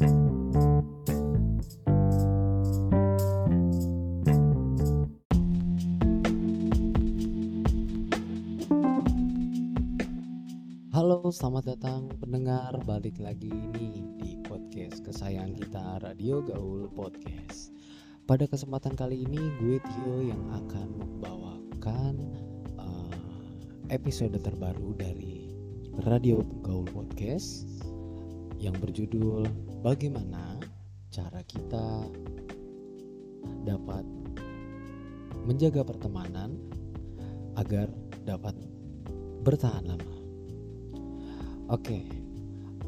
Halo, selamat datang pendengar balik lagi nih di podcast kesayangan kita Radio Gaul Podcast. Pada kesempatan kali ini gue Tio yang akan membawakan uh, episode terbaru dari Radio Gaul Podcast yang berjudul Bagaimana cara kita dapat menjaga pertemanan agar dapat bertahan lama. Oke,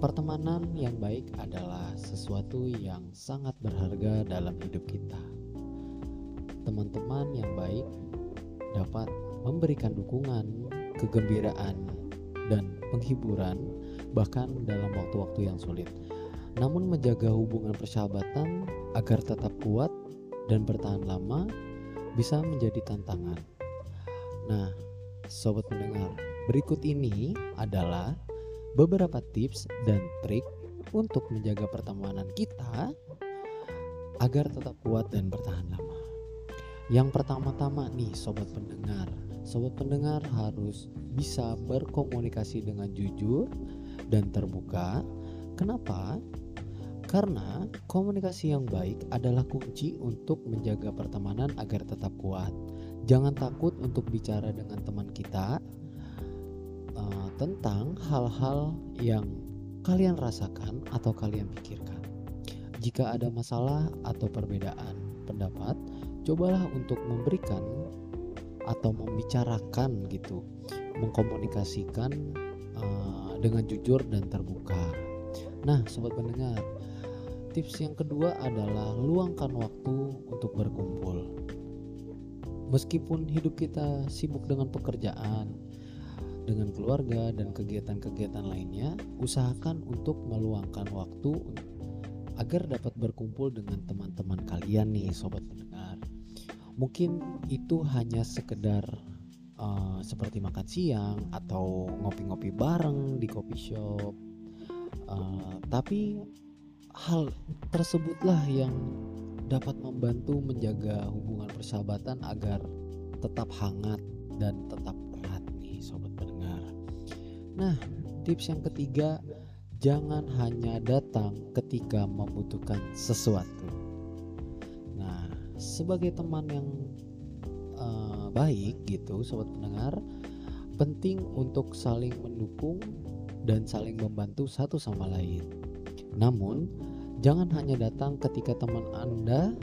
pertemanan yang baik adalah sesuatu yang sangat berharga dalam hidup kita. Teman-teman yang baik dapat memberikan dukungan, kegembiraan, dan penghiburan, bahkan dalam waktu-waktu yang sulit. Namun, menjaga hubungan persahabatan agar tetap kuat dan bertahan lama bisa menjadi tantangan. Nah, sobat pendengar, berikut ini adalah beberapa tips dan trik untuk menjaga pertemanan kita agar tetap kuat dan bertahan lama. Yang pertama-tama nih sobat pendengar, sobat pendengar harus bisa berkomunikasi dengan jujur dan terbuka. Kenapa? Karena komunikasi yang baik adalah kunci untuk menjaga pertemanan agar tetap kuat. Jangan takut untuk bicara dengan teman kita uh, tentang hal-hal yang kalian rasakan atau kalian pikirkan. Jika ada masalah atau perbedaan pendapat, cobalah untuk memberikan atau membicarakan gitu, mengkomunikasikan uh, dengan jujur dan terbuka. Nah, sobat pendengar, tips yang kedua adalah luangkan waktu untuk berkumpul. Meskipun hidup kita sibuk dengan pekerjaan, dengan keluarga dan kegiatan-kegiatan lainnya, usahakan untuk meluangkan waktu agar dapat berkumpul dengan teman-teman kalian nih sobat pendengar. Mungkin itu hanya sekedar uh, seperti makan siang atau ngopi-ngopi bareng di coffee shop. Uh, tapi hal tersebutlah yang dapat membantu menjaga hubungan persahabatan agar tetap hangat dan tetap erat nih sobat Nah, tips yang ketiga, jangan hanya datang ketika membutuhkan sesuatu. Nah, sebagai teman yang uh, baik gitu, sobat pendengar, penting untuk saling mendukung dan saling membantu satu sama lain. Namun, jangan hanya datang ketika teman Anda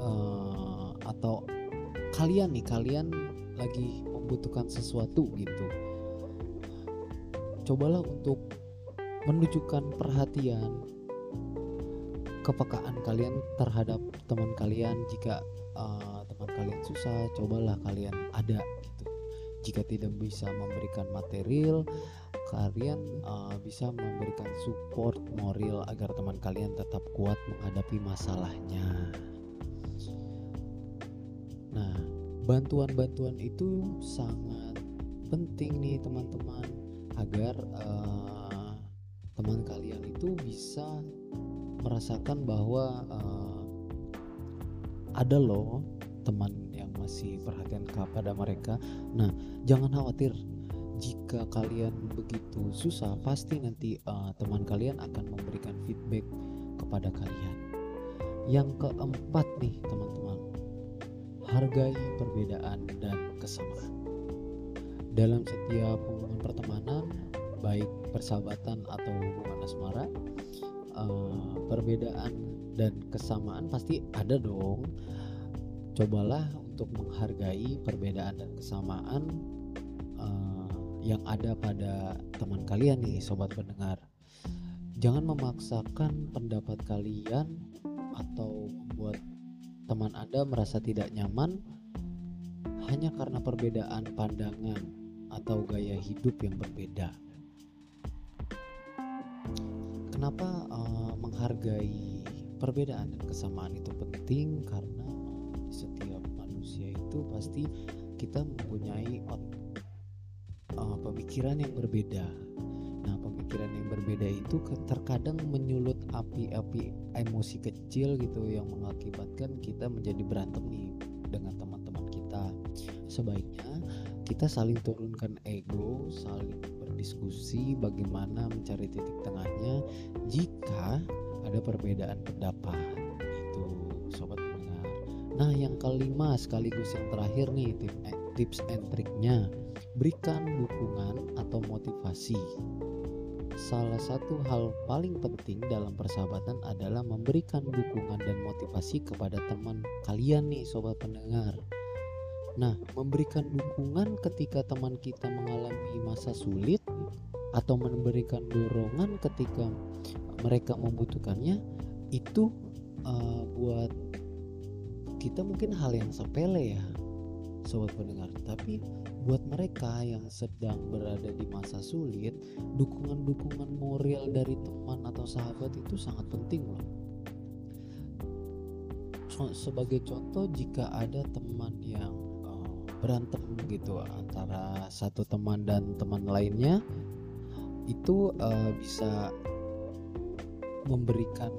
uh, atau kalian nih, kalian lagi membutuhkan sesuatu gitu. Cobalah untuk menunjukkan perhatian kepekaan kalian terhadap teman kalian. Jika uh, teman kalian susah cobalah kalian ada gitu. Jika tidak bisa memberikan material kalian uh, bisa memberikan support moral agar teman kalian tetap kuat menghadapi masalahnya nah bantuan-bantuan itu sangat penting nih teman-teman agar uh, teman kalian itu bisa merasakan bahwa uh, ada loh teman yang masih perhatian kepada mereka. Nah, jangan khawatir jika kalian begitu susah, pasti nanti uh, teman kalian akan memberikan feedback kepada kalian. Yang keempat nih, teman-teman, hargai perbedaan dan kesamaan. Dalam setiap hubungan pertemanan, baik persahabatan atau hubungan asmara, uh, perbedaan dan kesamaan pasti ada dong. Cobalah untuk menghargai perbedaan dan kesamaan yang ada pada teman kalian nih, sobat pendengar. Jangan memaksakan pendapat kalian atau membuat teman Anda merasa tidak nyaman hanya karena perbedaan pandangan atau gaya hidup yang berbeda. Kenapa uh, menghargai perbedaan dan kesamaan itu penting? Karena setiap manusia itu pasti kita mempunyai uh, pemikiran yang berbeda. Nah, pemikiran yang berbeda itu terkadang menyulut api-api emosi kecil gitu yang mengakibatkan kita menjadi berantem nih dengan teman-teman kita. Sebaiknya kita saling turunkan ego, saling berdiskusi bagaimana mencari titik tengahnya jika ada perbedaan pendapat. Itu sobat pendengar. Nah, yang kelima sekaligus yang terakhir nih tips and triknya berikan dukungan atau motivasi. Salah satu hal paling penting dalam persahabatan adalah memberikan dukungan dan motivasi kepada teman kalian nih sobat pendengar. Nah, memberikan dukungan ketika teman kita mengalami masa sulit atau memberikan dorongan ketika mereka membutuhkannya itu uh, buat kita mungkin hal yang sepele ya sobat pendengar. Tapi buat mereka yang sedang berada di masa sulit dukungan-dukungan moral dari teman atau sahabat itu sangat penting loh. Sebagai contoh jika ada teman yang uh, berantem gitu antara satu teman dan teman lainnya itu uh, bisa memberikan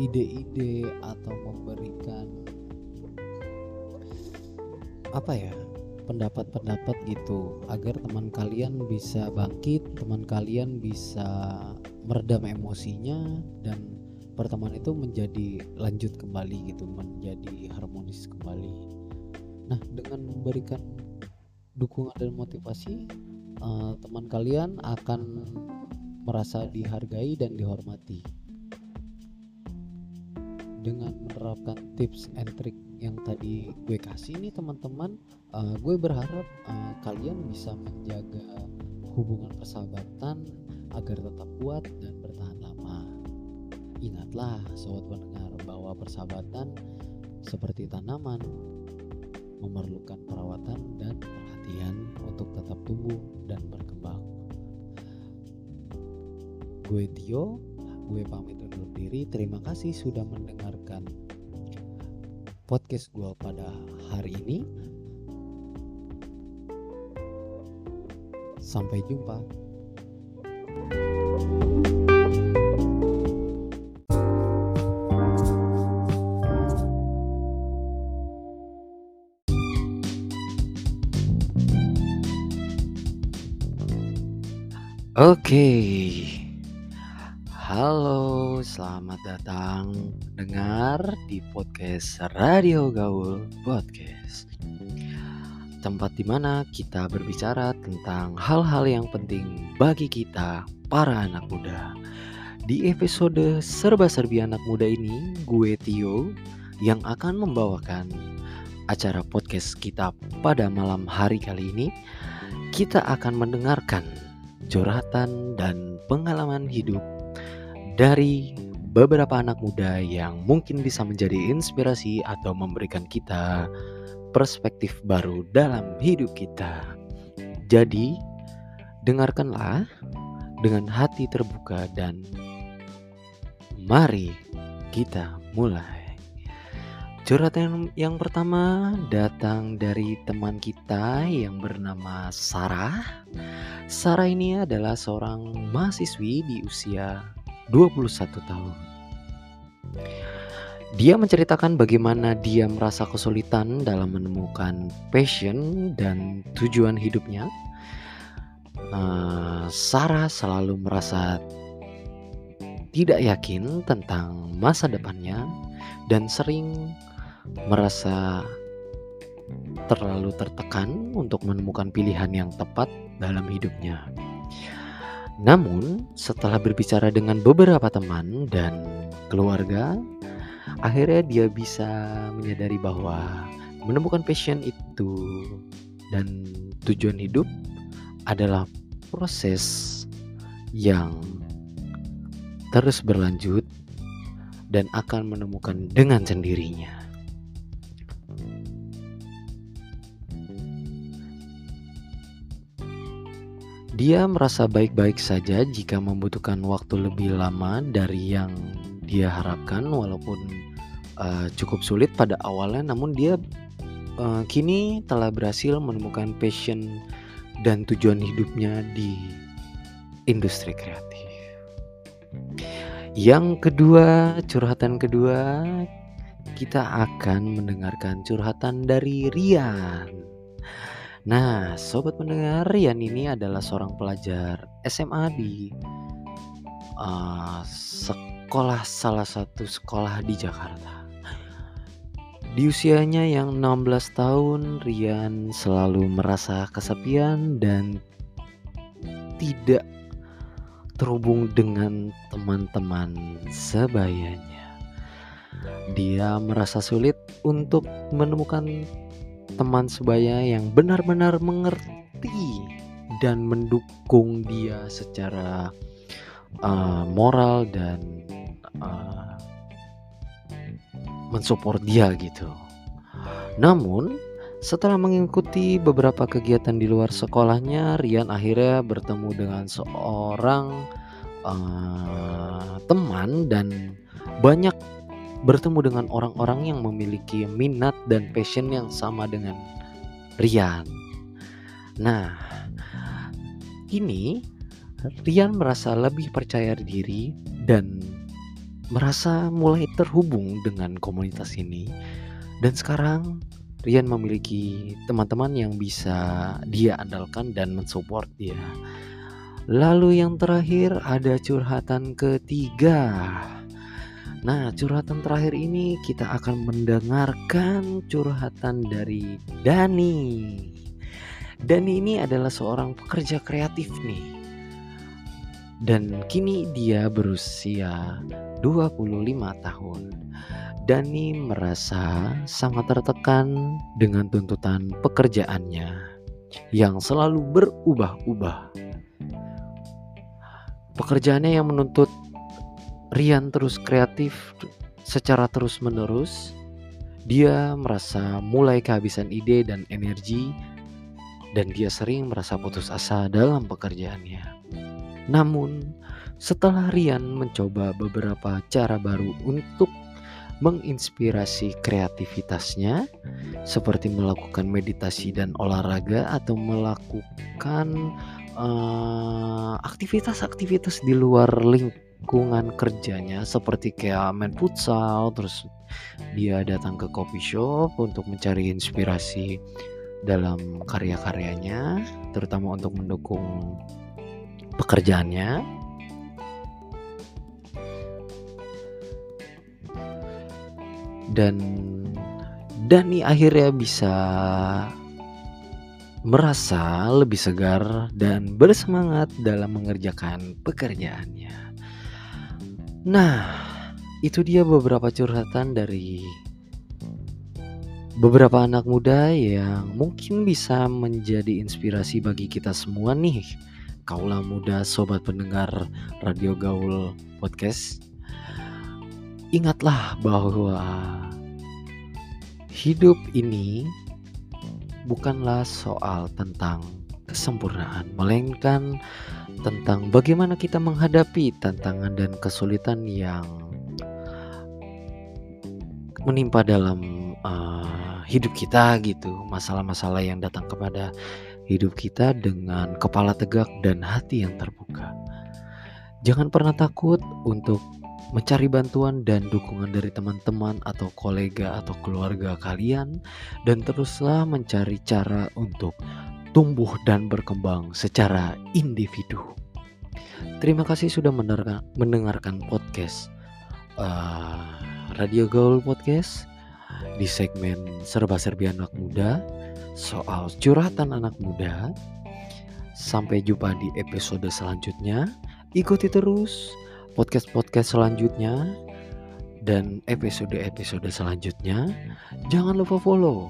ide-ide atau memberikan apa ya pendapat-pendapat gitu agar teman kalian bisa bangkit, teman kalian bisa meredam emosinya dan pertemanan itu menjadi lanjut kembali gitu, menjadi harmonis kembali. Nah, dengan memberikan dukungan dan motivasi, uh, teman kalian akan merasa dihargai dan dihormati. Dengan menerapkan tips and trick yang tadi gue kasih nih teman-teman uh, gue berharap uh, kalian bisa menjaga hubungan persahabatan agar tetap kuat dan bertahan lama. Ingatlah sobat pendengar bahwa persahabatan seperti tanaman memerlukan perawatan dan perhatian untuk tetap tumbuh dan berkembang. Gue Tio gue pamit undur diri terima kasih sudah mendengarkan podcast gue pada hari ini. Sampai jumpa. Oke. Okay. Di podcast Radio Gaul Podcast. Tempat di mana kita berbicara tentang hal-hal yang penting bagi kita para anak muda. Di episode serba-serbi anak muda ini, gue Tio yang akan membawakan acara podcast kita pada malam hari kali ini. Kita akan mendengarkan curhatan dan pengalaman hidup dari beberapa anak muda yang mungkin bisa menjadi inspirasi atau memberikan kita perspektif baru dalam hidup kita. Jadi, dengarkanlah dengan hati terbuka dan mari kita mulai. Curhatan yang pertama datang dari teman kita yang bernama Sarah. Sarah ini adalah seorang mahasiswi di usia 21 tahun. Dia menceritakan bagaimana dia merasa kesulitan dalam menemukan passion dan tujuan hidupnya. Uh, Sarah selalu merasa tidak yakin tentang masa depannya dan sering merasa terlalu tertekan untuk menemukan pilihan yang tepat dalam hidupnya. Namun, setelah berbicara dengan beberapa teman dan keluarga, akhirnya dia bisa menyadari bahwa menemukan passion itu dan tujuan hidup adalah proses yang terus berlanjut dan akan menemukan dengan sendirinya. Dia merasa baik-baik saja jika membutuhkan waktu lebih lama dari yang dia harapkan, walaupun uh, cukup sulit pada awalnya. Namun, dia uh, kini telah berhasil menemukan passion dan tujuan hidupnya di industri kreatif. Yang kedua, curhatan kedua, kita akan mendengarkan curhatan dari Rian. Nah, sobat pendengar, Rian ini adalah seorang pelajar SMA di uh, sekolah salah satu sekolah di Jakarta. Di usianya yang 16 tahun, Rian selalu merasa kesepian dan tidak terhubung dengan teman-teman sebayanya. Dia merasa sulit untuk menemukan teman sebaya yang benar-benar mengerti dan mendukung dia secara uh, moral dan uh, mensupport dia gitu. Namun setelah mengikuti beberapa kegiatan di luar sekolahnya, Rian akhirnya bertemu dengan seorang uh, teman dan banyak bertemu dengan orang-orang yang memiliki minat dan passion yang sama dengan Rian. Nah, ini Rian merasa lebih percaya diri dan merasa mulai terhubung dengan komunitas ini. Dan sekarang Rian memiliki teman-teman yang bisa dia andalkan dan mensupport dia. Lalu yang terakhir ada curhatan ketiga. Nah, curhatan terakhir ini kita akan mendengarkan curhatan dari Dani. Dani ini adalah seorang pekerja kreatif nih. Dan kini dia berusia 25 tahun. Dani merasa sangat tertekan dengan tuntutan pekerjaannya yang selalu berubah-ubah. Pekerjaannya yang menuntut Rian terus kreatif secara terus-menerus. Dia merasa mulai kehabisan ide dan energi dan dia sering merasa putus asa dalam pekerjaannya. Namun, setelah Rian mencoba beberapa cara baru untuk menginspirasi kreativitasnya, seperti melakukan meditasi dan olahraga, atau melakukan uh, aktivitas-aktivitas di luar lingkungan lingkungan kerjanya seperti kayak main futsal terus dia datang ke coffee shop untuk mencari inspirasi dalam karya-karyanya terutama untuk mendukung pekerjaannya dan Dani akhirnya bisa merasa lebih segar dan bersemangat dalam mengerjakan pekerjaannya. Nah, itu dia beberapa curhatan dari beberapa anak muda yang mungkin bisa menjadi inspirasi bagi kita semua nih. Kaulah muda sobat pendengar Radio Gaul Podcast. Ingatlah bahwa hidup ini bukanlah soal tentang kesempurnaan, melainkan tentang bagaimana kita menghadapi tantangan dan kesulitan yang menimpa dalam uh, hidup kita gitu, masalah-masalah yang datang kepada hidup kita dengan kepala tegak dan hati yang terbuka. Jangan pernah takut untuk mencari bantuan dan dukungan dari teman-teman atau kolega atau keluarga kalian dan teruslah mencari cara untuk tumbuh dan berkembang secara individu. Terima kasih sudah mendengarkan, podcast uh, Radio Gaul Podcast di segmen serba-serbi anak muda soal curhatan anak muda. Sampai jumpa di episode selanjutnya. Ikuti terus podcast-podcast selanjutnya dan episode-episode selanjutnya. Jangan lupa follow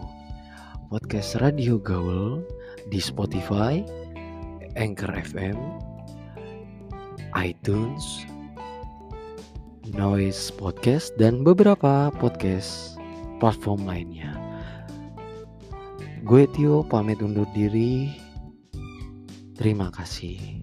podcast Radio Gaul di Spotify, Anchor FM, iTunes, Noise Podcast, dan beberapa podcast platform lainnya. Gue Tio pamit undur diri. Terima kasih.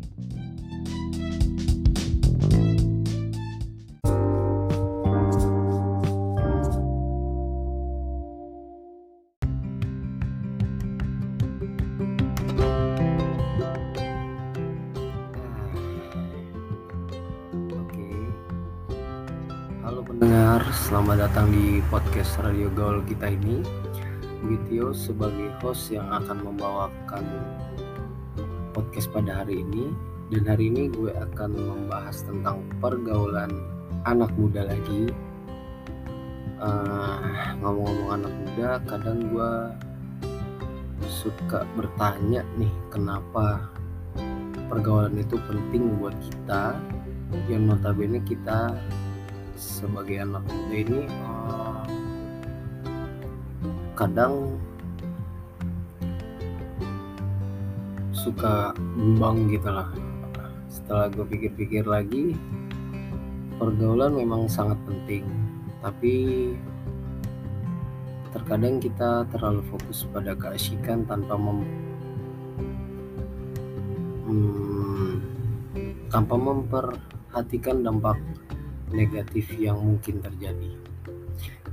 Datang di podcast Radio Gaul kita ini. Tio sebagai host yang akan membawakan podcast pada hari ini. Dan hari ini gue akan membahas tentang pergaulan anak muda lagi. Uh, ngomong-ngomong anak muda, kadang gue suka bertanya nih kenapa pergaulan itu penting buat kita yang notabene kita sebagai anak muda ini uh, kadang suka bimbang gitu lah. Setelah gue pikir-pikir lagi pergaulan memang sangat penting. Tapi terkadang kita terlalu fokus pada keasikan tanpa mem hmm, tanpa memperhatikan dampak negatif yang mungkin terjadi.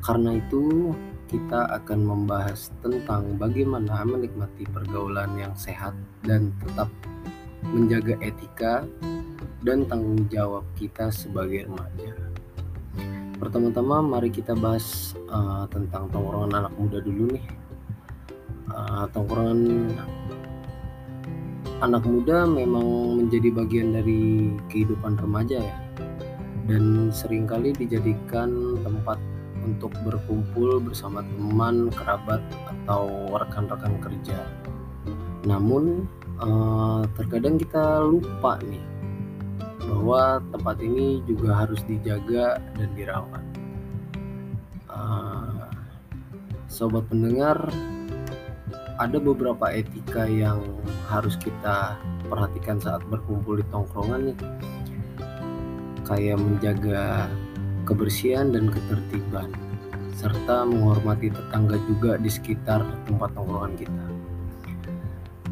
Karena itu, kita akan membahas tentang bagaimana menikmati pergaulan yang sehat dan tetap menjaga etika dan tanggung jawab kita sebagai remaja. Pertama-tama, mari kita bahas uh, tentang tongkrongan anak muda dulu nih. Uh, tongkrongan anak muda memang menjadi bagian dari kehidupan remaja ya dan sering kali dijadikan tempat untuk berkumpul bersama teman, kerabat, atau rekan-rekan kerja. Namun, eh, terkadang kita lupa nih bahwa tempat ini juga harus dijaga dan dirawat. Eh, sobat pendengar, ada beberapa etika yang harus kita perhatikan saat berkumpul di tongkrongan nih kayak menjaga kebersihan dan ketertiban serta menghormati tetangga juga di sekitar tempat tongkrongan kita.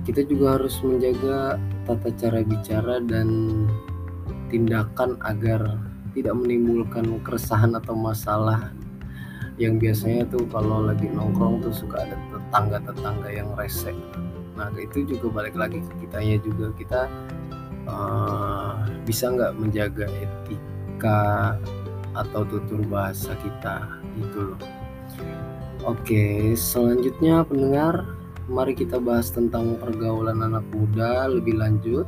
Kita juga harus menjaga tata cara bicara dan tindakan agar tidak menimbulkan keresahan atau masalah yang biasanya tuh kalau lagi nongkrong tuh suka ada tetangga-tetangga yang rese. Nah itu juga balik lagi ke kitanya juga kita uh, bisa nggak menjaga etika atau tutur bahasa kita gitu loh. Oke, selanjutnya pendengar, mari kita bahas tentang pergaulan anak muda lebih lanjut.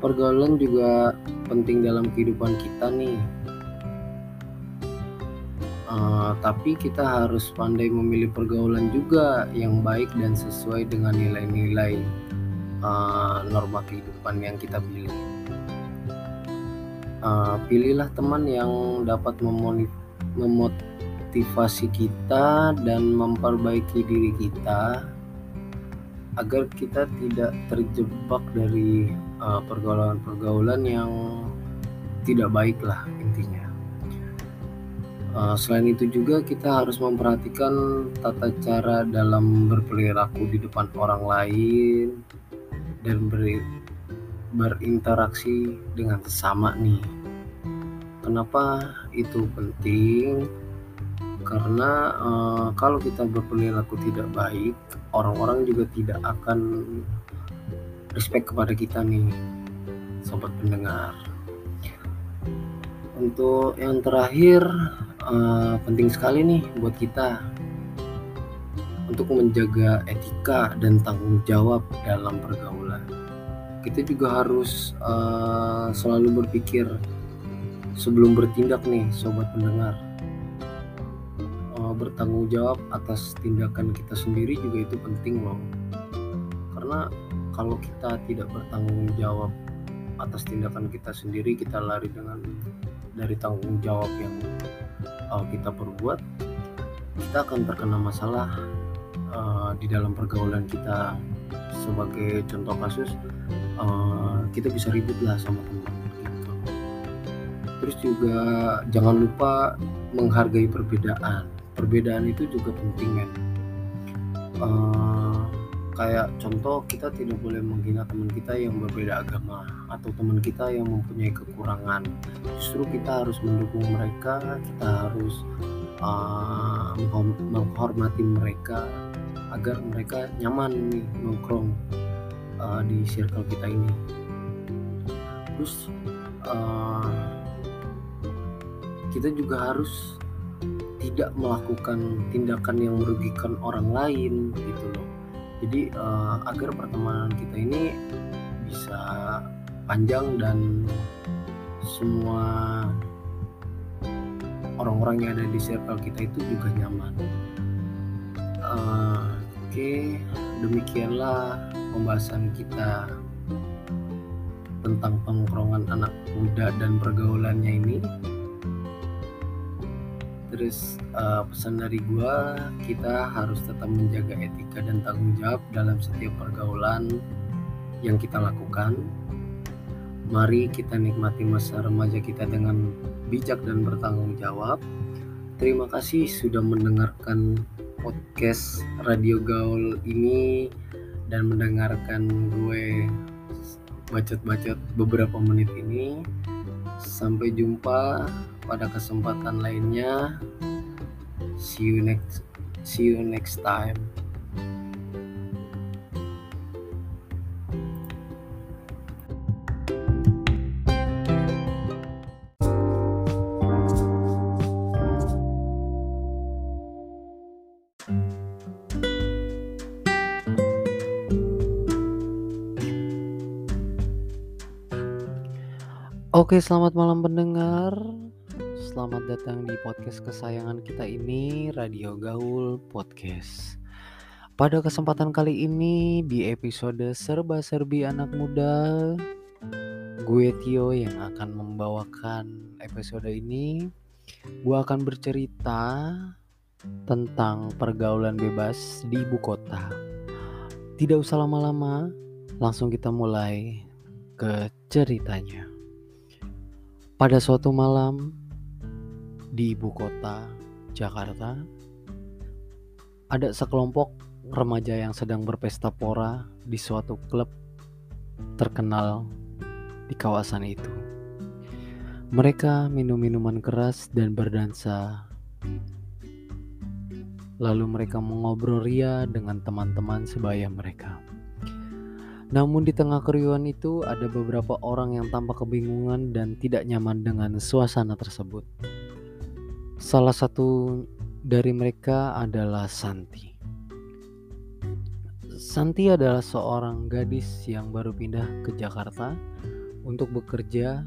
Pergaulan juga penting dalam kehidupan kita nih. Uh, tapi kita harus pandai memilih pergaulan juga yang baik dan sesuai dengan nilai-nilai uh, norma kehidupan yang kita pilih. Uh, pilihlah teman yang dapat memotivasi kita dan memperbaiki diri kita agar kita tidak terjebak dari uh, pergaulan-pergaulan yang tidak baik lah intinya. Uh, selain itu juga kita harus memperhatikan tata cara dalam berperilaku di depan orang lain, dan ber, berinteraksi dengan sesama nih. Kenapa itu penting? Karena uh, kalau kita berperilaku tidak baik, orang-orang juga tidak akan respect kepada kita nih, sobat pendengar. Untuk yang terakhir, uh, penting sekali nih buat kita untuk menjaga etika dan tanggung jawab dalam pergaulan. Kita juga harus uh, selalu berpikir sebelum bertindak nih, sobat pendengar. Uh, bertanggung jawab atas tindakan kita sendiri juga itu penting loh. Karena kalau kita tidak bertanggung jawab atas tindakan kita sendiri, kita lari dengan dari tanggung jawab yang uh, kita perbuat, kita akan terkena masalah uh, di dalam pergaulan kita sebagai contoh kasus uh, kita bisa ribut lah sama teman gitu. terus juga jangan lupa menghargai perbedaan. Perbedaan itu juga penting kan uh, kayak contoh kita tidak boleh menghina teman kita yang berbeda agama atau teman kita yang mempunyai kekurangan. Justru kita harus mendukung mereka kita harus uh, menghormati mereka agar mereka nyaman nih nongkrong uh, di circle kita ini. Terus uh, kita juga harus tidak melakukan tindakan yang merugikan orang lain gitu loh. Jadi uh, agar pertemanan kita ini bisa panjang dan semua orang-orang yang ada di circle kita itu juga nyaman. Uh, oke demikianlah pembahasan kita tentang tongkrongan anak muda dan pergaulannya ini terus uh, pesan dari gua kita harus tetap menjaga etika dan tanggung jawab dalam setiap pergaulan yang kita lakukan Mari kita nikmati masa remaja kita dengan bijak dan bertanggung jawab. Terima kasih sudah mendengarkan podcast Radio Gaul ini dan mendengarkan gue bacot-bacot beberapa menit ini. Sampai jumpa pada kesempatan lainnya. See you next see you next time. Oke, selamat malam pendengar. Selamat datang di podcast kesayangan kita ini, Radio Gaul Podcast. Pada kesempatan kali ini di episode serba-serbi anak muda, gue Tio yang akan membawakan episode ini. Gue akan bercerita tentang pergaulan bebas di ibu kota. Tidak usah lama-lama, langsung kita mulai ke ceritanya. Pada suatu malam di ibu kota Jakarta, ada sekelompok remaja yang sedang berpesta pora di suatu klub terkenal di kawasan itu. Mereka minum minuman keras dan berdansa. Lalu mereka mengobrol ria dengan teman-teman sebaya mereka. Namun di tengah keriuhan itu ada beberapa orang yang tampak kebingungan dan tidak nyaman dengan suasana tersebut. Salah satu dari mereka adalah Santi. Santi adalah seorang gadis yang baru pindah ke Jakarta untuk bekerja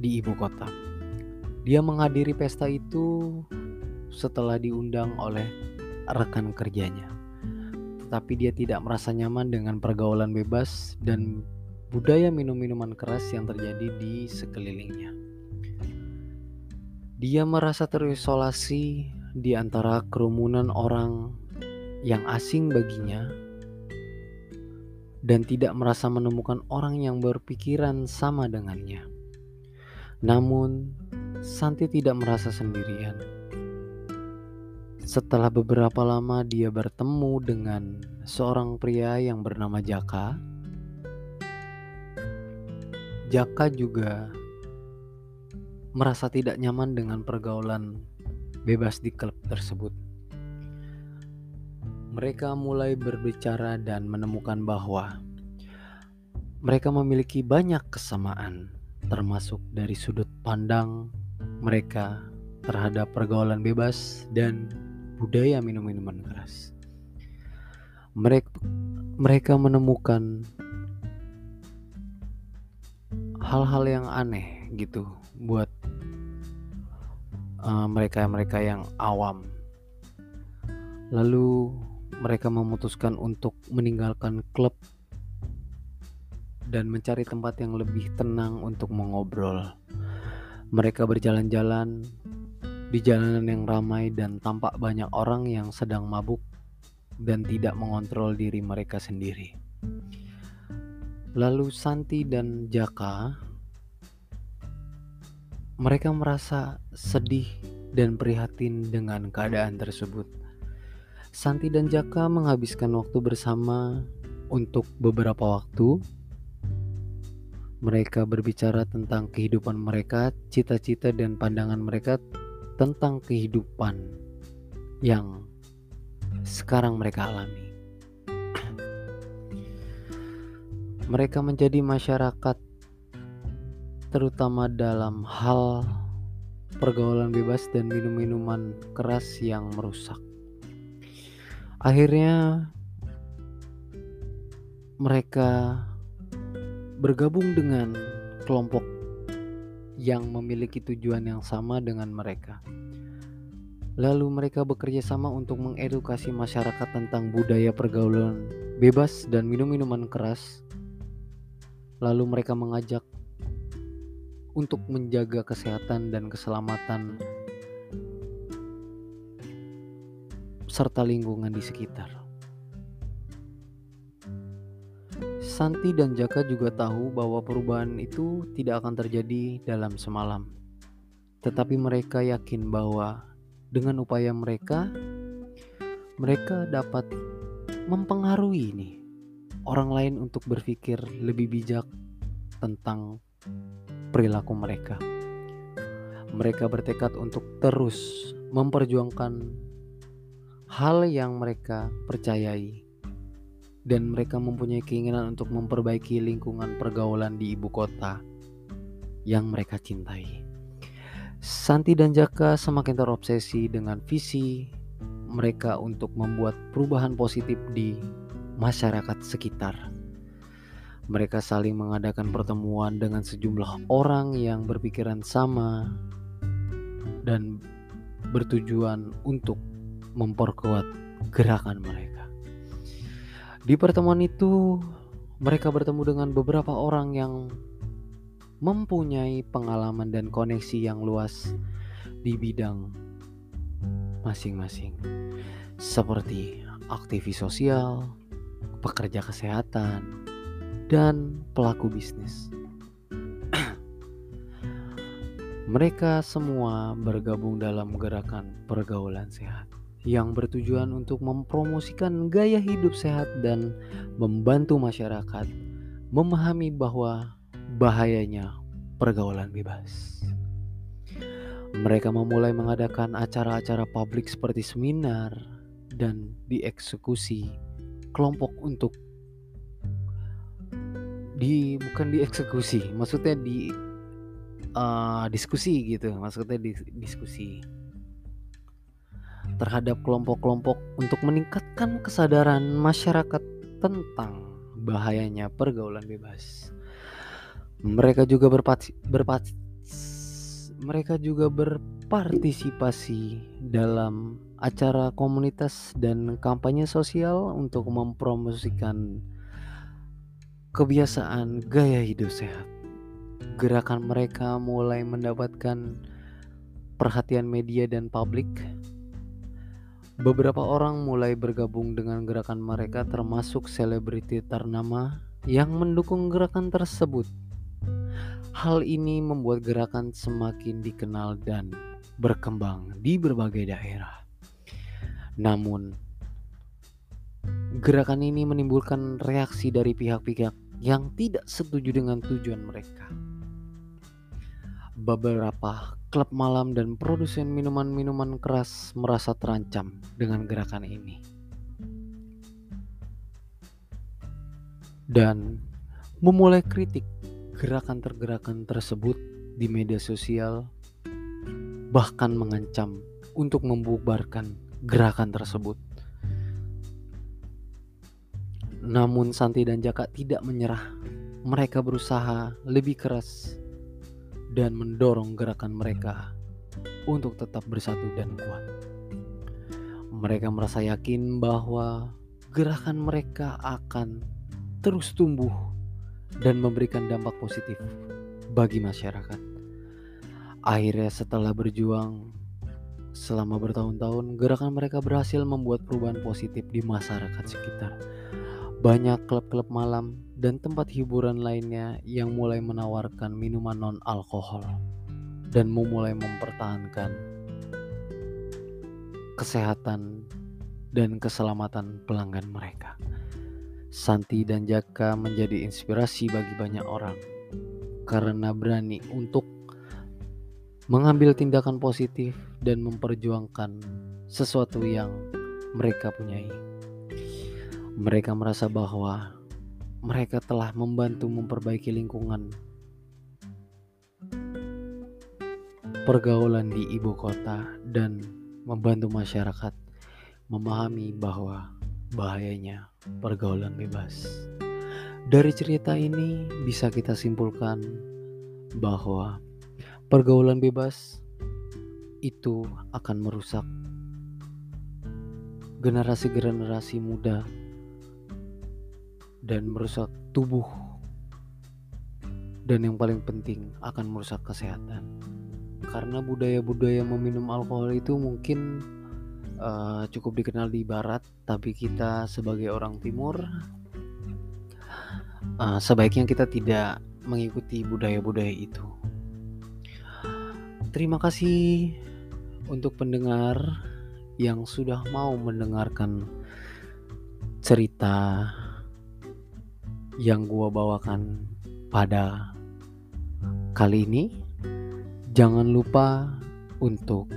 di ibu kota. Dia menghadiri pesta itu setelah diundang oleh rekan kerjanya tapi dia tidak merasa nyaman dengan pergaulan bebas dan budaya minum-minuman keras yang terjadi di sekelilingnya. Dia merasa terisolasi di antara kerumunan orang yang asing baginya dan tidak merasa menemukan orang yang berpikiran sama dengannya. Namun, Santi tidak merasa sendirian setelah beberapa lama dia bertemu dengan seorang pria yang bernama Jaka. Jaka juga merasa tidak nyaman dengan pergaulan bebas di klub tersebut. Mereka mulai berbicara dan menemukan bahwa mereka memiliki banyak kesamaan, termasuk dari sudut pandang mereka terhadap pergaulan bebas dan budaya minum minuman keras. Mereka mereka menemukan hal-hal yang aneh gitu buat uh, mereka-mereka yang awam. Lalu mereka memutuskan untuk meninggalkan klub dan mencari tempat yang lebih tenang untuk mengobrol. Mereka berjalan-jalan di jalanan yang ramai dan tampak banyak orang yang sedang mabuk dan tidak mengontrol diri mereka sendiri. Lalu Santi dan Jaka mereka merasa sedih dan prihatin dengan keadaan tersebut. Santi dan Jaka menghabiskan waktu bersama untuk beberapa waktu. Mereka berbicara tentang kehidupan mereka, cita-cita, dan pandangan mereka tentang kehidupan yang sekarang mereka alami. Mereka menjadi masyarakat terutama dalam hal pergaulan bebas dan minum-minuman keras yang merusak. Akhirnya mereka bergabung dengan kelompok yang memiliki tujuan yang sama dengan mereka. Lalu mereka bekerja sama untuk mengedukasi masyarakat tentang budaya pergaulan bebas dan minum-minuman keras. Lalu mereka mengajak untuk menjaga kesehatan dan keselamatan serta lingkungan di sekitar. Santi dan Jaka juga tahu bahwa perubahan itu tidak akan terjadi dalam semalam. Tetapi mereka yakin bahwa dengan upaya mereka, mereka dapat mempengaruhi ini orang lain untuk berpikir lebih bijak tentang perilaku mereka. Mereka bertekad untuk terus memperjuangkan hal yang mereka percayai, dan mereka mempunyai keinginan untuk memperbaiki lingkungan pergaulan di ibu kota yang mereka cintai. Santi dan Jaka semakin terobsesi dengan visi mereka untuk membuat perubahan positif di masyarakat sekitar. Mereka saling mengadakan pertemuan dengan sejumlah orang yang berpikiran sama dan bertujuan untuk memperkuat gerakan mereka. Di pertemuan itu, mereka bertemu dengan beberapa orang yang mempunyai pengalaman dan koneksi yang luas di bidang masing-masing, seperti aktivis sosial, pekerja kesehatan, dan pelaku bisnis. Mereka semua bergabung dalam gerakan pergaulan sehat yang bertujuan untuk mempromosikan gaya hidup sehat dan membantu masyarakat memahami bahwa bahayanya pergaulan bebas. Mereka memulai mengadakan acara-acara publik seperti seminar dan dieksekusi kelompok untuk di bukan dieksekusi maksudnya di uh, diskusi gitu maksudnya di, diskusi terhadap kelompok-kelompok untuk meningkatkan kesadaran masyarakat tentang bahayanya pergaulan bebas mereka juga berpati, berpati, mereka juga berpartisipasi dalam acara komunitas dan kampanye sosial untuk mempromosikan kebiasaan gaya hidup sehat. Gerakan mereka mulai mendapatkan perhatian media dan publik. Beberapa orang mulai bergabung dengan gerakan mereka termasuk selebriti ternama yang mendukung gerakan tersebut. Hal ini membuat gerakan semakin dikenal dan berkembang di berbagai daerah. Namun, Gerakan ini menimbulkan reaksi dari pihak-pihak yang tidak setuju dengan tujuan mereka. Beberapa klub malam dan produsen minuman-minuman keras merasa terancam dengan gerakan ini. Dan memulai kritik gerakan tergerakan tersebut di media sosial bahkan mengancam untuk membubarkan gerakan tersebut. Namun Santi dan Jaka tidak menyerah. Mereka berusaha lebih keras dan mendorong gerakan mereka untuk tetap bersatu dan kuat. Mereka merasa yakin bahwa gerakan mereka akan terus tumbuh dan memberikan dampak positif bagi masyarakat. Akhirnya setelah berjuang selama bertahun-tahun, gerakan mereka berhasil membuat perubahan positif di masyarakat sekitar banyak klub-klub malam dan tempat hiburan lainnya yang mulai menawarkan minuman non-alkohol dan memulai mempertahankan kesehatan dan keselamatan pelanggan mereka. Santi dan Jaka menjadi inspirasi bagi banyak orang karena berani untuk mengambil tindakan positif dan memperjuangkan sesuatu yang mereka punyai. Mereka merasa bahwa mereka telah membantu memperbaiki lingkungan pergaulan di ibu kota dan membantu masyarakat memahami bahwa bahayanya pergaulan bebas. Dari cerita ini bisa kita simpulkan bahwa pergaulan bebas itu akan merusak generasi-generasi muda dan merusak tubuh. Dan yang paling penting akan merusak kesehatan. Karena budaya-budaya meminum alkohol itu mungkin uh, cukup dikenal di barat tapi kita sebagai orang timur uh, sebaiknya kita tidak mengikuti budaya-budaya itu. Terima kasih untuk pendengar yang sudah mau mendengarkan cerita yang gua bawakan pada kali ini. Jangan lupa untuk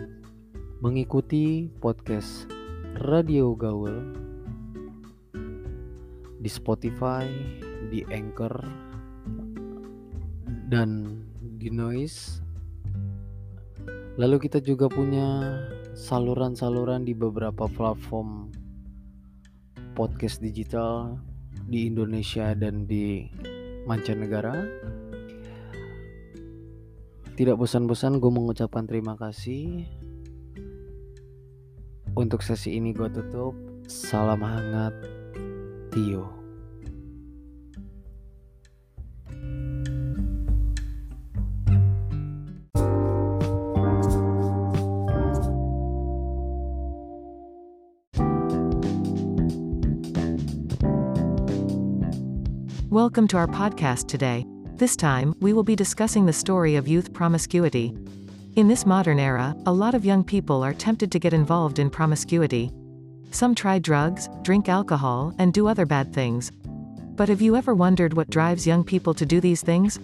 mengikuti podcast Radio Gaul di Spotify, di Anchor, dan di Noise. Lalu kita juga punya saluran-saluran di beberapa platform podcast digital di Indonesia dan di mancanegara. Tidak bosan-bosan gue mengucapkan terima kasih. Untuk sesi ini gue tutup. Salam hangat, Tio. Welcome to our podcast today. This time, we will be discussing the story of youth promiscuity. In this modern era, a lot of young people are tempted to get involved in promiscuity. Some try drugs, drink alcohol, and do other bad things. But have you ever wondered what drives young people to do these things?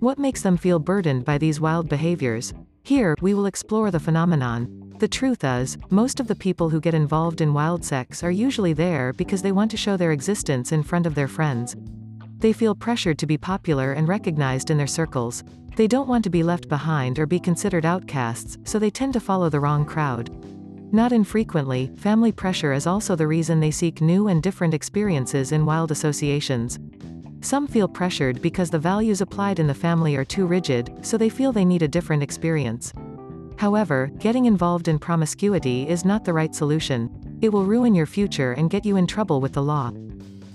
What makes them feel burdened by these wild behaviors? Here, we will explore the phenomenon. The truth is, most of the people who get involved in wild sex are usually there because they want to show their existence in front of their friends. They feel pressured to be popular and recognized in their circles. They don't want to be left behind or be considered outcasts, so they tend to follow the wrong crowd. Not infrequently, family pressure is also the reason they seek new and different experiences in wild associations. Some feel pressured because the values applied in the family are too rigid, so they feel they need a different experience. However, getting involved in promiscuity is not the right solution. It will ruin your future and get you in trouble with the law.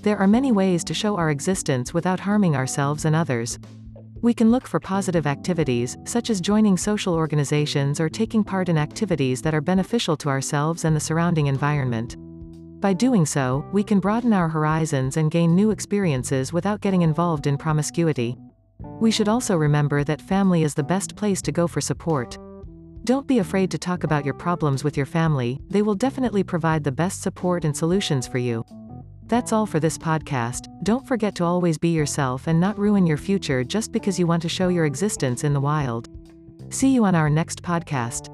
There are many ways to show our existence without harming ourselves and others. We can look for positive activities, such as joining social organizations or taking part in activities that are beneficial to ourselves and the surrounding environment. By doing so, we can broaden our horizons and gain new experiences without getting involved in promiscuity. We should also remember that family is the best place to go for support. Don't be afraid to talk about your problems with your family, they will definitely provide the best support and solutions for you. That's all for this podcast. Don't forget to always be yourself and not ruin your future just because you want to show your existence in the wild. See you on our next podcast.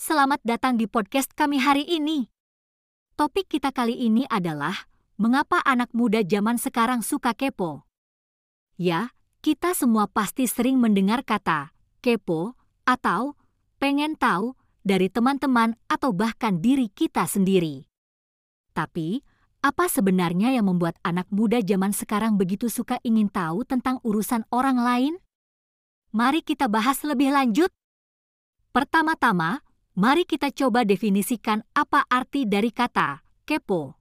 Selamat datang di podcast kami hari ini. Topik kita kali ini adalah mengapa anak muda zaman sekarang suka kepo. Ya, kita semua pasti sering mendengar kata kepo, atau pengen tahu dari teman-teman atau bahkan diri kita sendiri. Tapi, apa sebenarnya yang membuat anak muda zaman sekarang begitu suka ingin tahu tentang urusan orang lain? Mari kita bahas lebih lanjut. Pertama-tama, mari kita coba definisikan apa arti dari kata kepo.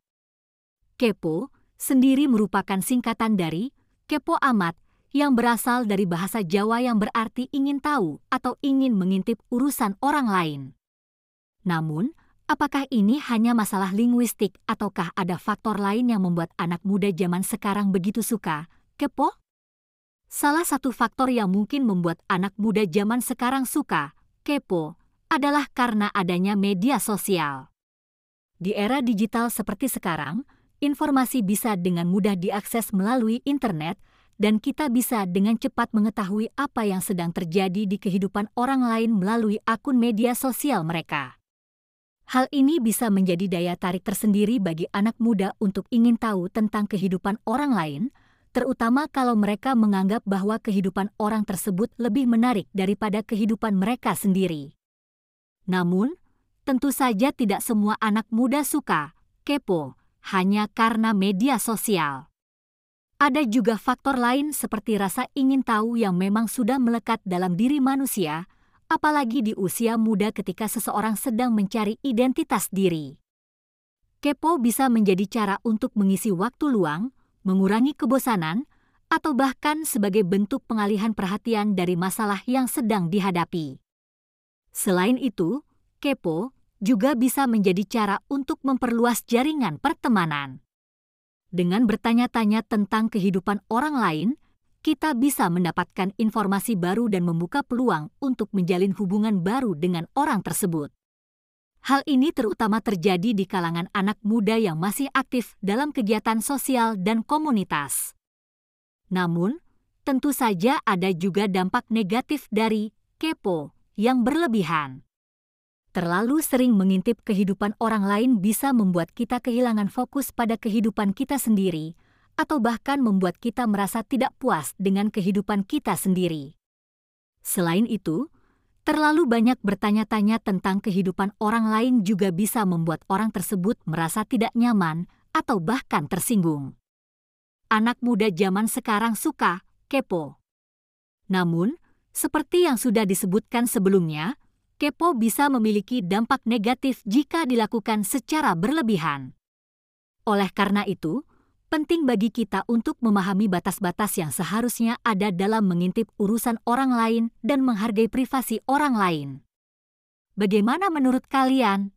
Kepo sendiri merupakan singkatan dari kepo amat yang berasal dari bahasa Jawa yang berarti ingin tahu atau ingin mengintip urusan orang lain. Namun, apakah ini hanya masalah linguistik ataukah ada faktor lain yang membuat anak muda zaman sekarang begitu suka kepo? Salah satu faktor yang mungkin membuat anak muda zaman sekarang suka kepo adalah karena adanya media sosial. Di era digital seperti sekarang, informasi bisa dengan mudah diakses melalui internet dan kita bisa dengan cepat mengetahui apa yang sedang terjadi di kehidupan orang lain melalui akun media sosial mereka. Hal ini bisa menjadi daya tarik tersendiri bagi anak muda untuk ingin tahu tentang kehidupan orang lain, terutama kalau mereka menganggap bahwa kehidupan orang tersebut lebih menarik daripada kehidupan mereka sendiri. Namun, tentu saja tidak semua anak muda suka kepo hanya karena media sosial. Ada juga faktor lain seperti rasa ingin tahu yang memang sudah melekat dalam diri manusia, apalagi di usia muda ketika seseorang sedang mencari identitas diri. Kepo bisa menjadi cara untuk mengisi waktu luang, mengurangi kebosanan, atau bahkan sebagai bentuk pengalihan perhatian dari masalah yang sedang dihadapi. Selain itu, kepo juga bisa menjadi cara untuk memperluas jaringan pertemanan. Dengan bertanya-tanya tentang kehidupan orang lain, kita bisa mendapatkan informasi baru dan membuka peluang untuk menjalin hubungan baru dengan orang tersebut. Hal ini terutama terjadi di kalangan anak muda yang masih aktif dalam kegiatan sosial dan komunitas. Namun, tentu saja ada juga dampak negatif dari kepo yang berlebihan. Terlalu sering mengintip kehidupan orang lain bisa membuat kita kehilangan fokus pada kehidupan kita sendiri, atau bahkan membuat kita merasa tidak puas dengan kehidupan kita sendiri. Selain itu, terlalu banyak bertanya-tanya tentang kehidupan orang lain juga bisa membuat orang tersebut merasa tidak nyaman atau bahkan tersinggung. Anak muda zaman sekarang suka kepo. Namun, seperti yang sudah disebutkan sebelumnya, kepo bisa memiliki dampak negatif jika dilakukan secara berlebihan. Oleh karena itu, penting bagi kita untuk memahami batas-batas yang seharusnya ada dalam mengintip urusan orang lain dan menghargai privasi orang lain. Bagaimana menurut kalian?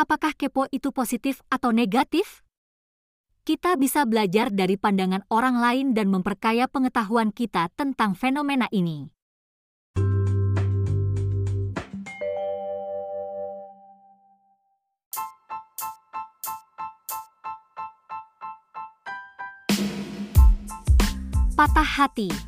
Apakah kepo itu positif atau negatif? Kita bisa belajar dari pandangan orang lain dan memperkaya pengetahuan kita tentang fenomena ini. Patah hati.